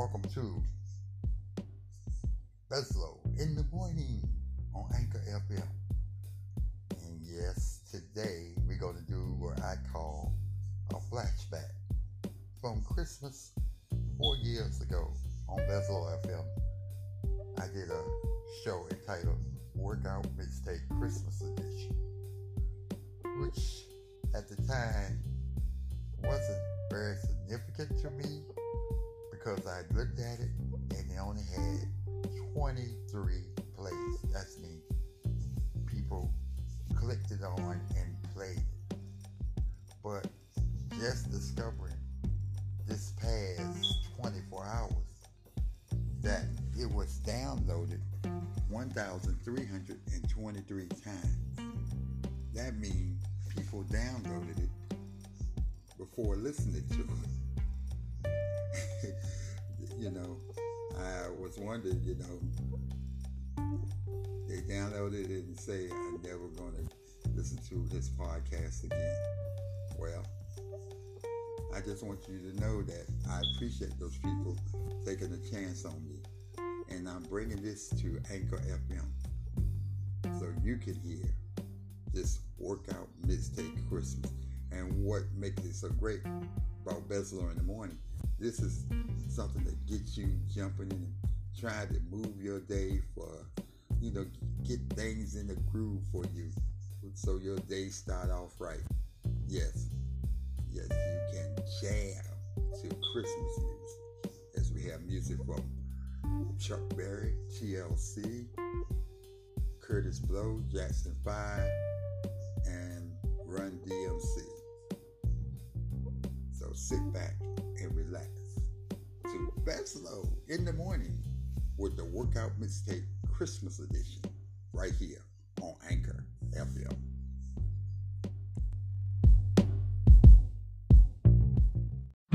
welcome to Beslow in the morning on Anchor FM. And yes, today we're going to do what I call a flashback from Christmas four years ago on Beslow FM. I did a show entitled Workout Mixtape Christmas Edition, which at the time wasn't very significant to me because I looked at it and it only had 23 plays. That's me. People clicked it on and played it. But just discovering this past 24 hours that it was downloaded 1,323 times. That means people downloaded it before listening to it. You know, I was wondering, you know, they downloaded it and say I'm never going to listen to his podcast again. Well, I just want you to know that I appreciate those people taking a chance on me. And I'm bringing this to Anchor FM so you can hear this workout mixtape Christmas. And what makes it so great about Beslow in the morning, this is something that gets you jumping in and trying to move your day for, you know, get things in the groove for you so your day start off right. Yes, yes, you can jam to Christmas music as we have music from Chuck Berry, TLC, Kurtis Blow, Jackson 5, and Run DMC. So sit back to Beslow in the morning with the Workout Mixtape Christmas Edition right here on Anchor FM.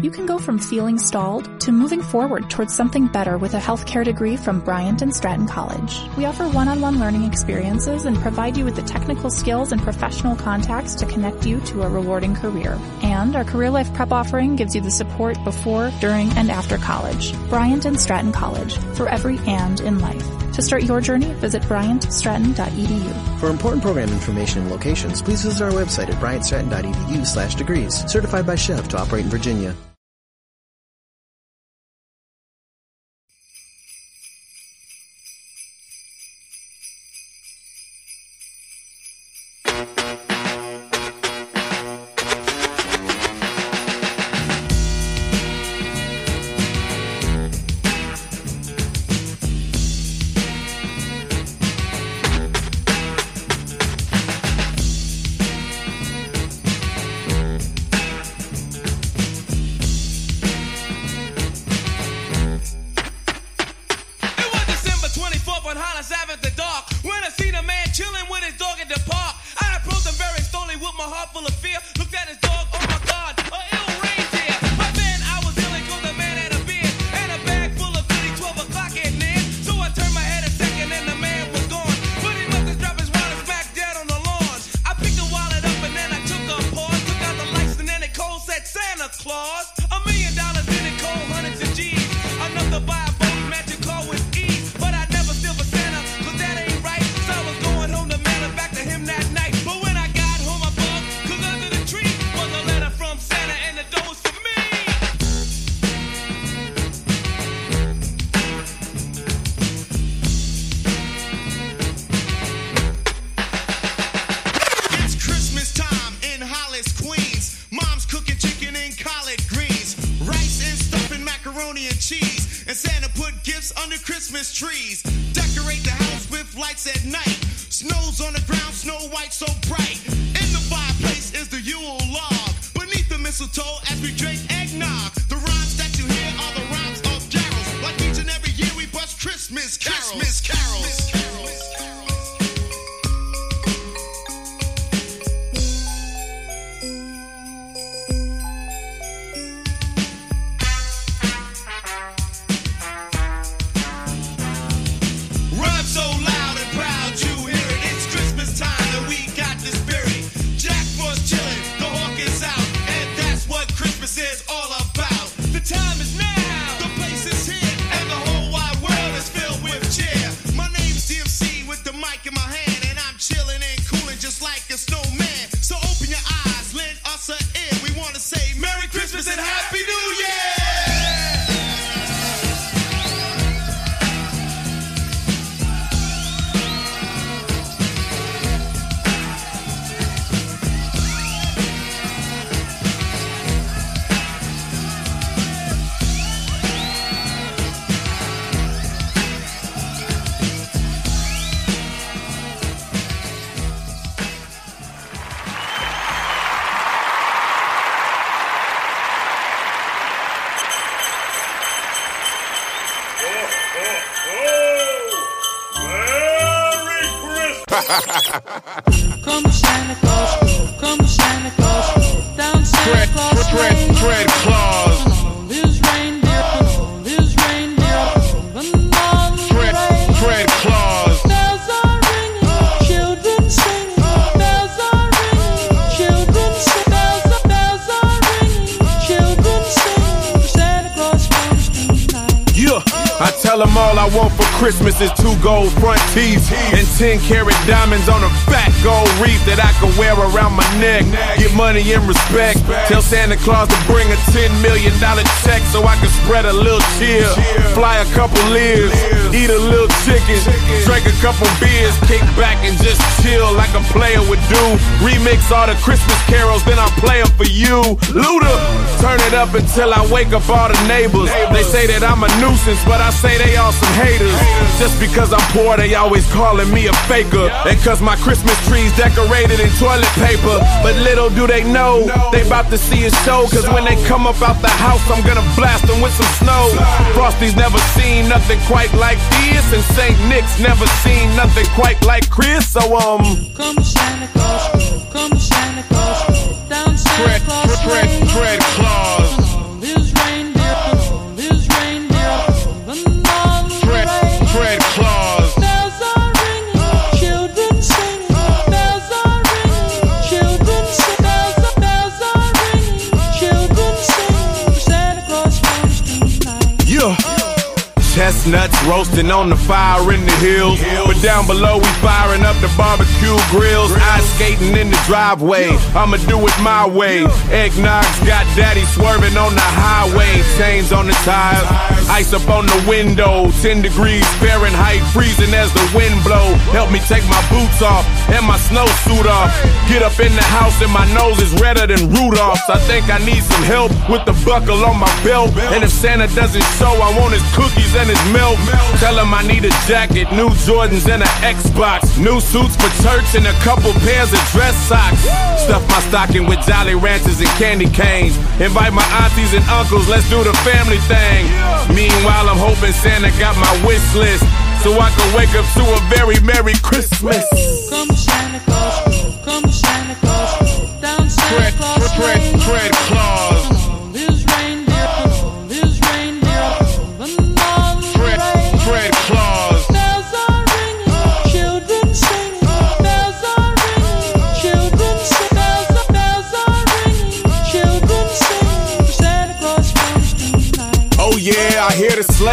You can go from feeling stalled to moving forward towards something better with a healthcare degree from Bryant and Stratton College. We offer one-on-one learning experiences and provide you with the technical skills and professional contacts to connect you to a rewarding career. And our career life prep offering gives you the support before, during, and after college. Bryant and Stratton College for every and in life. To start your journey, visit bryantstratton.edu. For important program information and locations, please visit our website at bryantstratton.edu slash degrees. Certified by SCHEV to operate in Virginia. Macaroni and cheese. And Santa put gifts under Christmas trees. Decorate the house with lights at night. Snow's on the ground, snow white so bright. In the fireplace is the Yule log. Beneath the mistletoe as we drink eggnog. The rhymes that you hear are the rhymes of carols. Like each and every year we bust Christmas carols. Christmas carols. That I can wear around my neck. Get money and respect. Tell Santa Claus to bring a $10 million check so I can spread a little cheer. Fly a couple Lears, eat a little chicken, drink a couple beers, kick back and just chill like a player would do. Remix all the Christmas carols, then I'll play them for you. Luda, turn it up until I wake up all the neighbors. They say that I'm a nuisance, but I say they all some haters. Just because I'm poor, they always calling me a faker. And cause my Christmas tree's decorated in toilet paper. But little do they know, they about to see a show. Cause when they come up out the house, I'm gonna blast them with some snow. Frosty's never seen nothing quite like this. And St. Nick's never seen nothing quite like Chris. So, um, Come Santa Claus, come Santa Claus, down Santa Claus Fred, Lane. Fred Chestnuts roasting on the fire in the hills. But down below, we firing up the barbecue grills. Ice skating in the driveway. I'ma do it my way. Eggnog's got daddy swerving on the highway. Chains on the tires. Ice up on the window. 10 degrees Fahrenheit, freezing as the wind blow. Help me take my boots off and my snowsuit off. Get up in the house and my nose is redder than Rudolph's. I think I need some help with the buckle on my belt. And if Santa doesn't show, I want his cookies and his milk. Tell him I need a jacket, new Jordans and an Xbox. New suits for church and a couple pairs of dress socks. Stuff my stocking with Jolly Ranchers and candy canes. Invite my aunties and uncles, let's do the family thing. Meanwhile, I'm hoping Santa got my wish list. So I can wake up to a very Merry Christmas.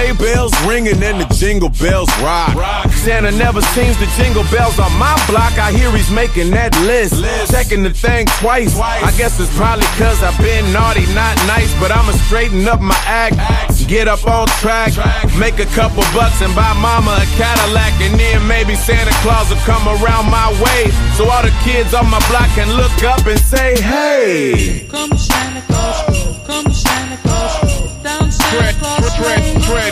Sleigh bells ringing and the jingle bells rock. Santa never seems to jingle bells on my block. I hear he's making that list, checking the thing twice. I guess it's probably cause I've been naughty, not nice, but I'ma straighten up my act, get up on track, make a couple bucks and buy mama a Cadillac, and then maybe Santa Claus will come around my way, so all the kids on my block can look up and say, hey. Come Santa Claus, come Santa Claus, down Santa Claus Fred, Lane. Fred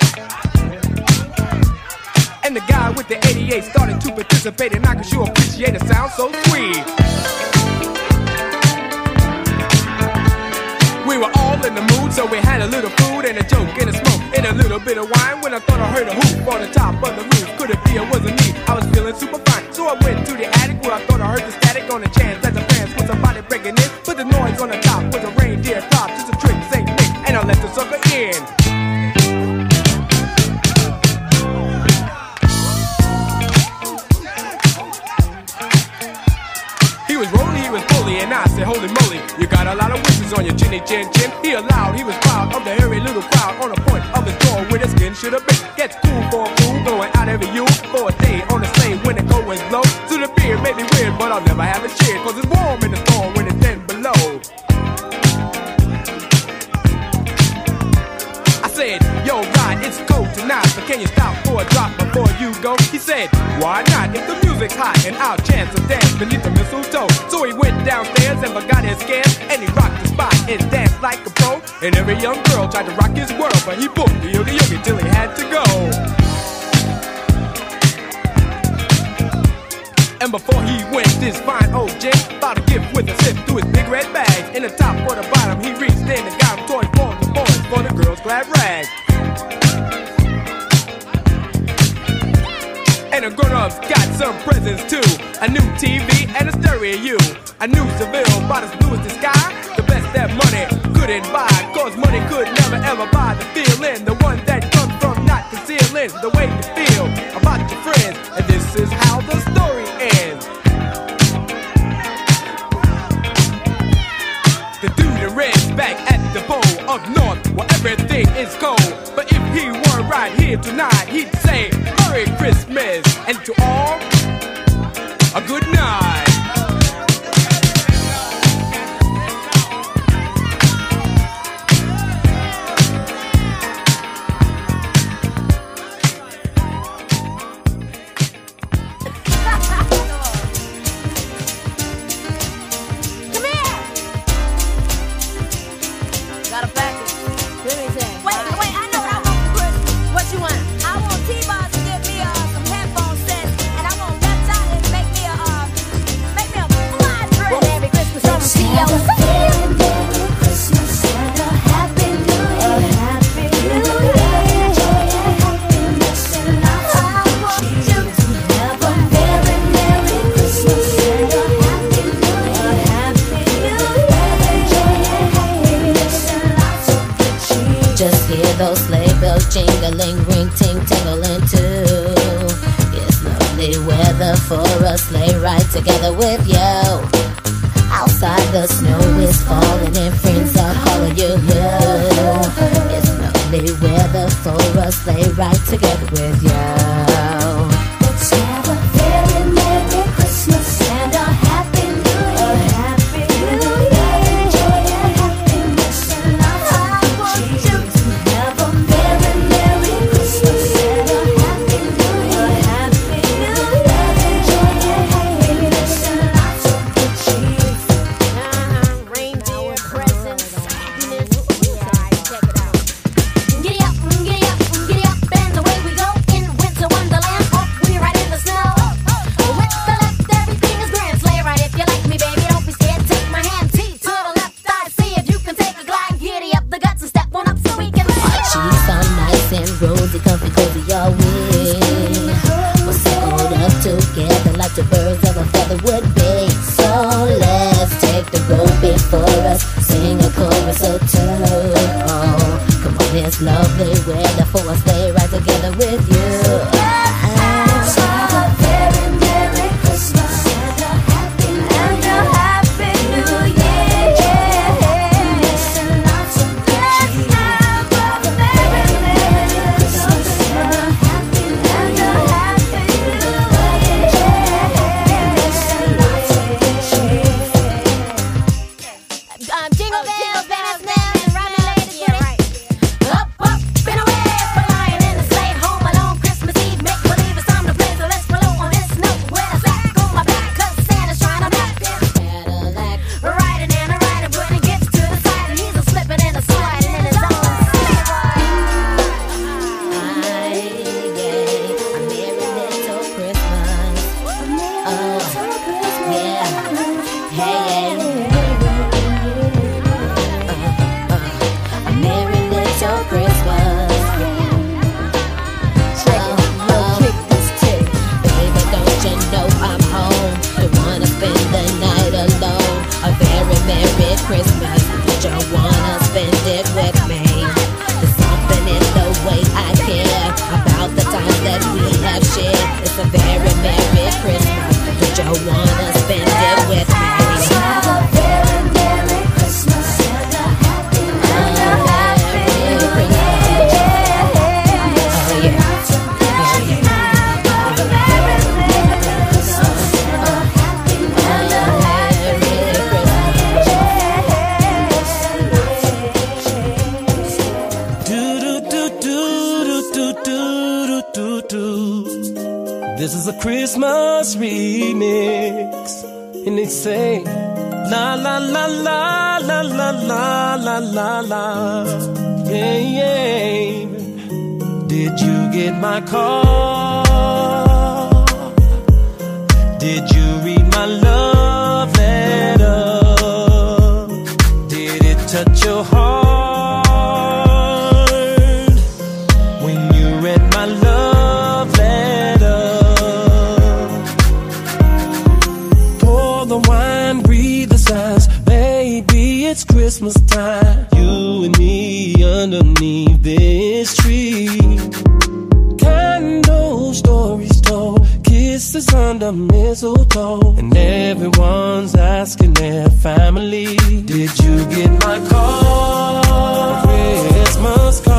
And the guy with the 88 started to participate, and I could sure appreciate a sound so sweet. We were all in the mood, so we had a little food and a joke and a smoke and a little bit of wine. When I thought I heard a hoop on the top of the roof, could it be it wasn't me? I was feeling super fine, so I went to the attic where I thought I heard the static on the chance that the fans was somebody breaking in. But the noise on the top was a reindeer drop, just a trick, Saint Nick, and I let the sucker in. Your chin chin. He allowed, he was proud of the hairy little crowd on the point of the jaw where the skin should have been. Gets cool for a fool, going out every you for a day on the sleigh when it goes low. So the beer may be weird, but I'll never have a cheer, cause it's warm in the storm when it's 10 below. I said, yo, Rod, it's cold tonight, but can you stop for a drop before you go? He said, why not? If the music's hot and I'll chance to dance beneath the mistletoe. So he went downstairs and forgot his scams, and he rocked the spot and danced like a pro. And every young girl tried to rock his world, but he booked the yogi yogi till he had to go. And before he went, this fine old gent bought a gift with a sip through his big red bag. In the top or the bottom, he reached in and got him toys for the boys for the girls' glad rags. And the grown-ups got some presents too. A new TV and a stereo. A new Seville, about as blue as the sky. Best that money couldn't buy. Cause money could never ever buy the feeling. The one that comes from not concealing the way you feel about your friends. And this is how the story ends. The dude in red's back at the pole up north where everything is cold. But if he were right here tonight, he'd say Merry Christmas and to all a good night. Christmas from Christmas remix. And they say, la la la la la la la la la la. Yeah, yeah. Did you get my call? mistletoe And everyone's asking their family Did you get my call? Christmas call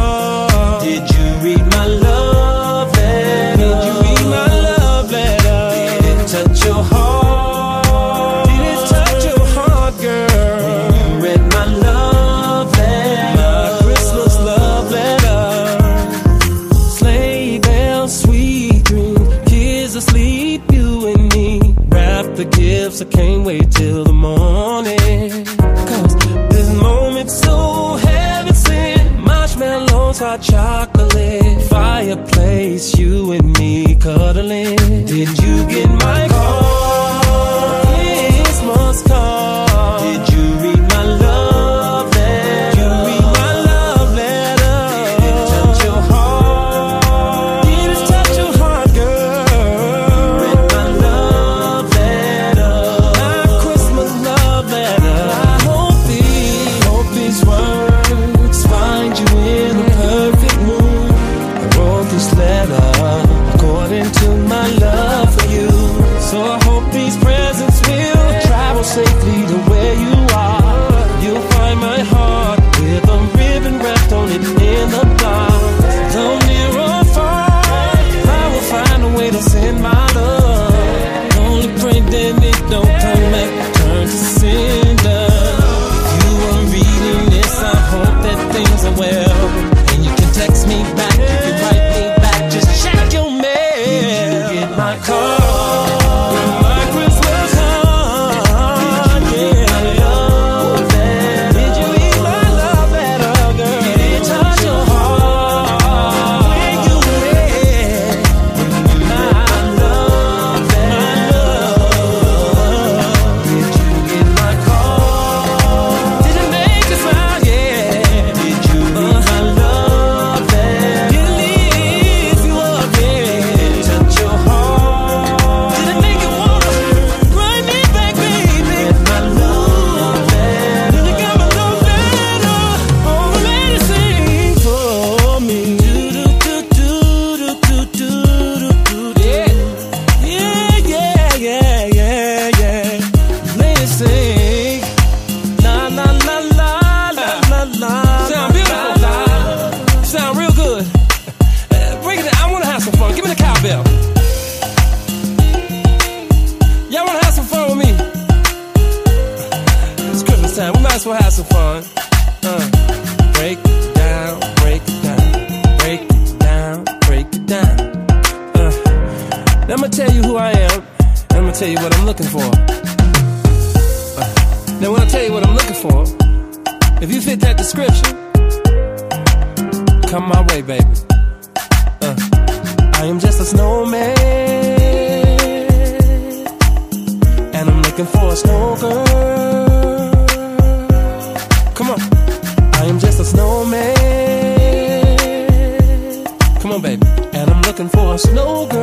lost no girl.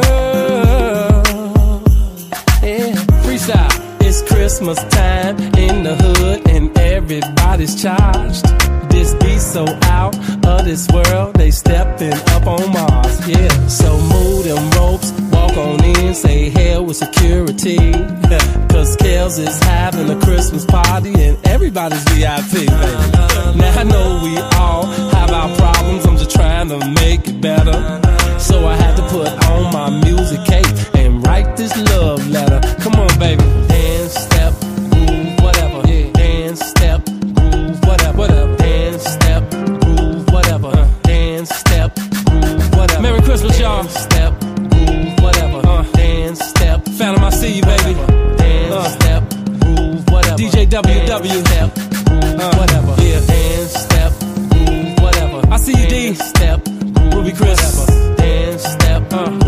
Step, groovy Chris, dance step. Uh.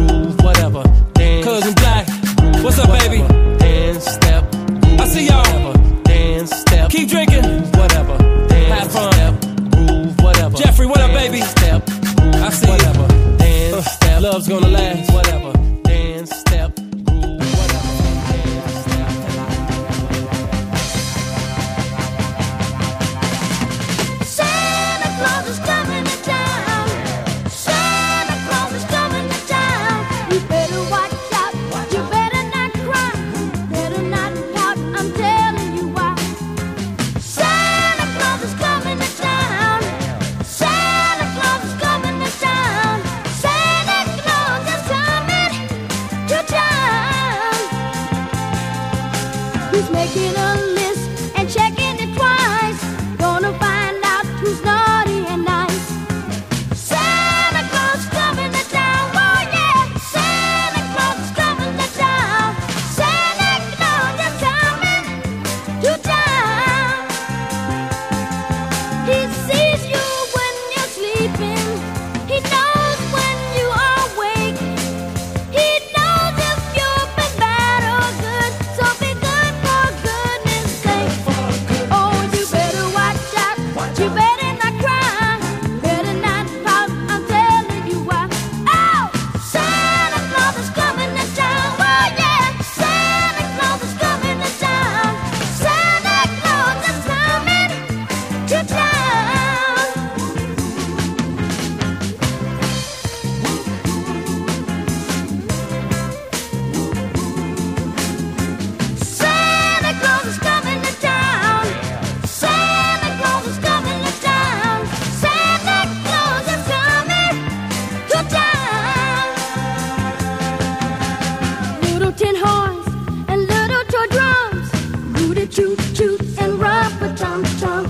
toot toot and rubber a tum tum.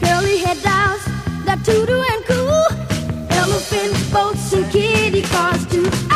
Curly head dolls that toot and coo. Elephant boats and kitty cars too.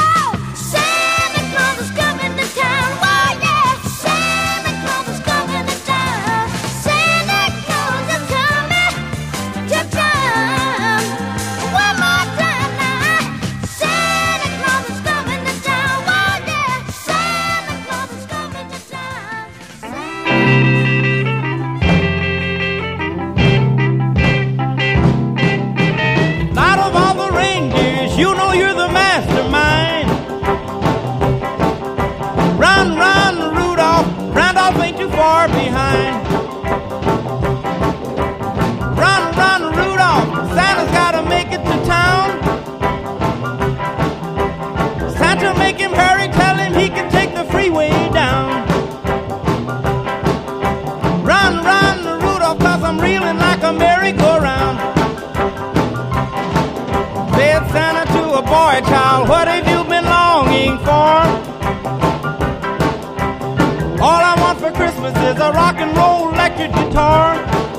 rock and roll electric guitar.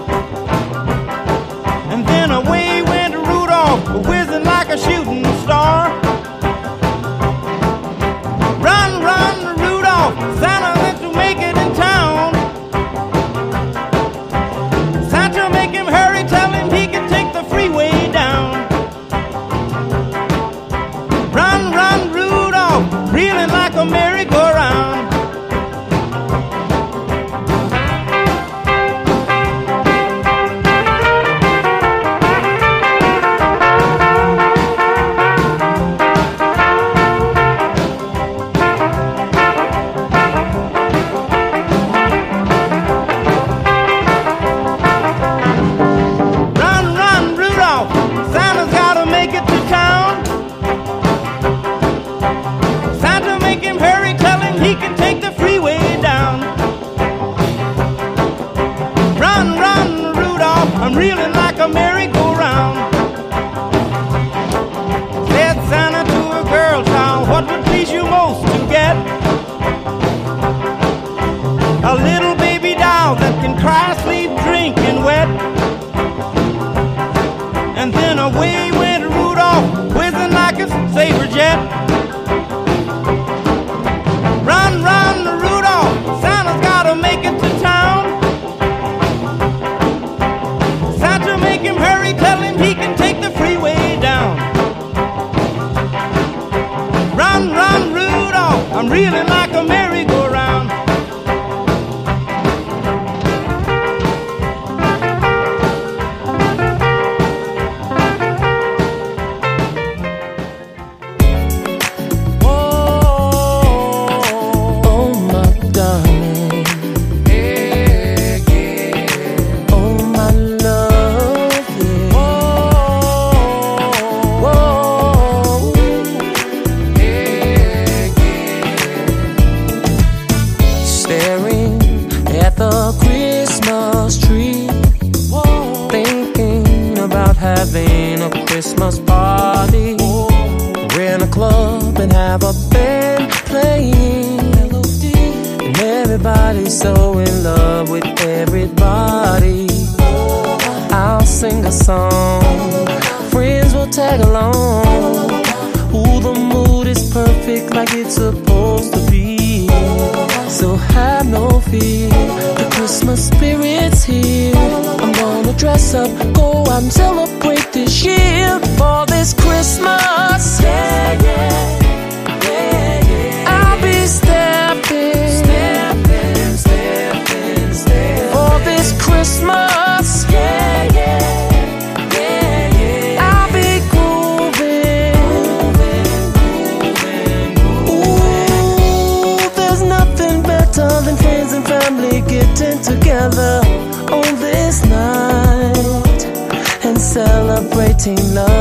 18 love.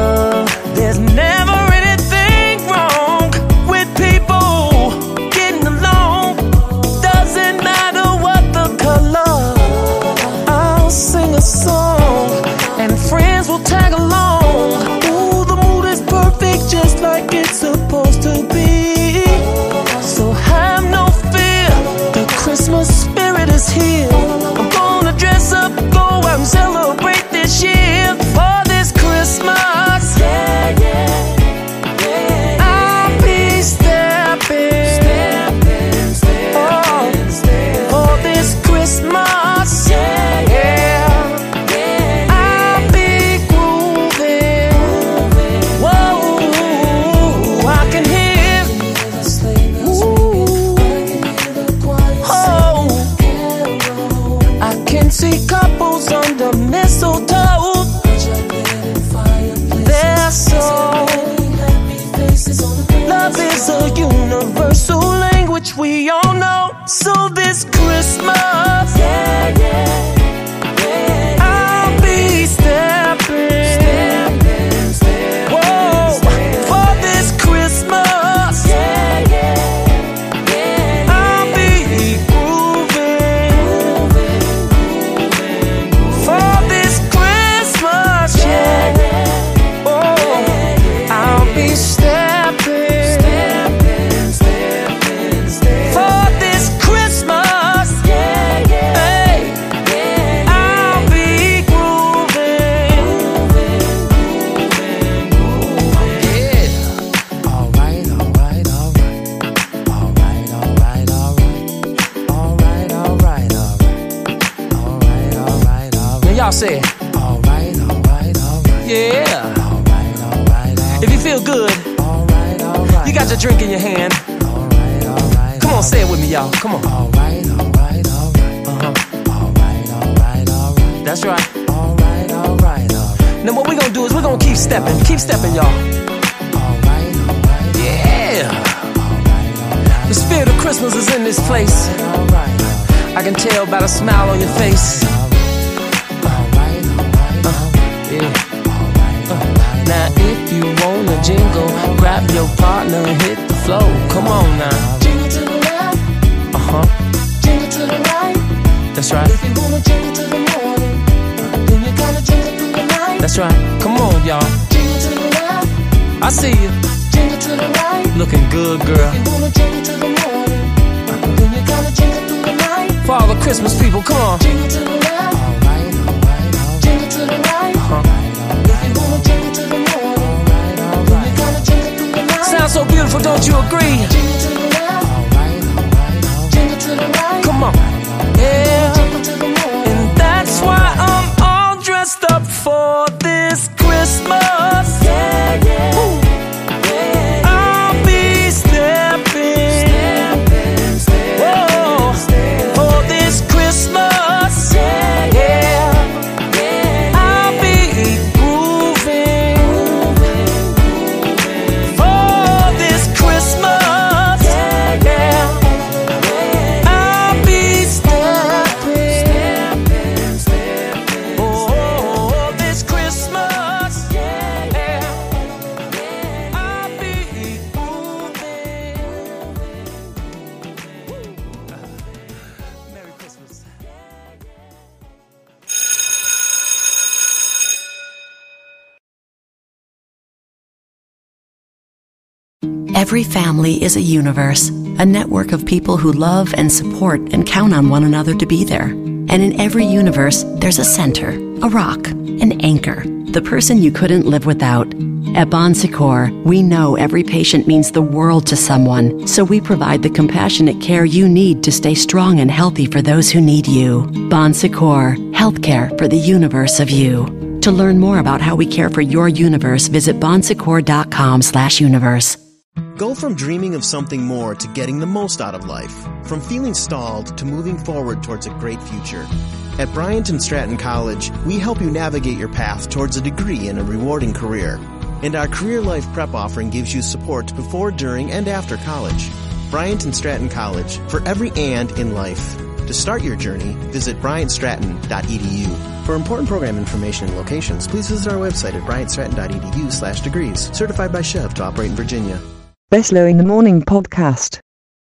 Say. Alright, alright, alright. Yeah. Alright, alright, alright. If you feel good, alright, alright. You got your drink in your hand. Alright, alright. Come on, say it with me, y'all. Come on. Alright, alright, alright. Uh-huh. Alright, alright, alright. That's right. Alright, alright, alright. Now what we gonna do is we're gonna keep stepping. Keep stepping, y'all. Alright, alright. Yeah. The spirit of Christmas is in this place. I can tell by the smile on your face. Wanna grab your partner and hit the flow. Come on now. Jingle to the left, Uh huh. jingle to the right. That's right. If you wanna jingle to the morning, then you gotta jingle through the night. That's right. Come on, y'all. Jingle to the left, I see you. jingle to the right. Looking good, girl. If you wanna jingle to the morning, then you gotta jingle through the night. For all the Christmas people, come on. Jingle to the left, beautiful, don't you agree? Jingle to the left, jingle to the right. Come on. Every family is a universe, a network of people who love and support and count on one another to be there. And in every universe, there's a center, a rock, an anchor, the person you couldn't live without. At Bon Secours, we know every patient means the world to someone, so we provide the compassionate care you need to stay strong and healthy for those who need you. Bon Secours, healthcare for the universe of you. To learn more about how we care for your universe, visit bonsecours.com slash universe. Go from dreaming of something more to getting the most out of life. From feeling stalled to moving forward towards a great future. At Bryant and Stratton College, we help you navigate your path towards a degree and a rewarding career. And our Career Life Prep offering gives you support before, during, and after college. Bryant and Stratton College, for every and in life. To start your journey, visit bryantstratton.edu. For important program information and locations, please visit our website at bryantstratton.edu slash degrees. Certified by SCHEV to operate in Virginia. Beslow in the Morning podcast.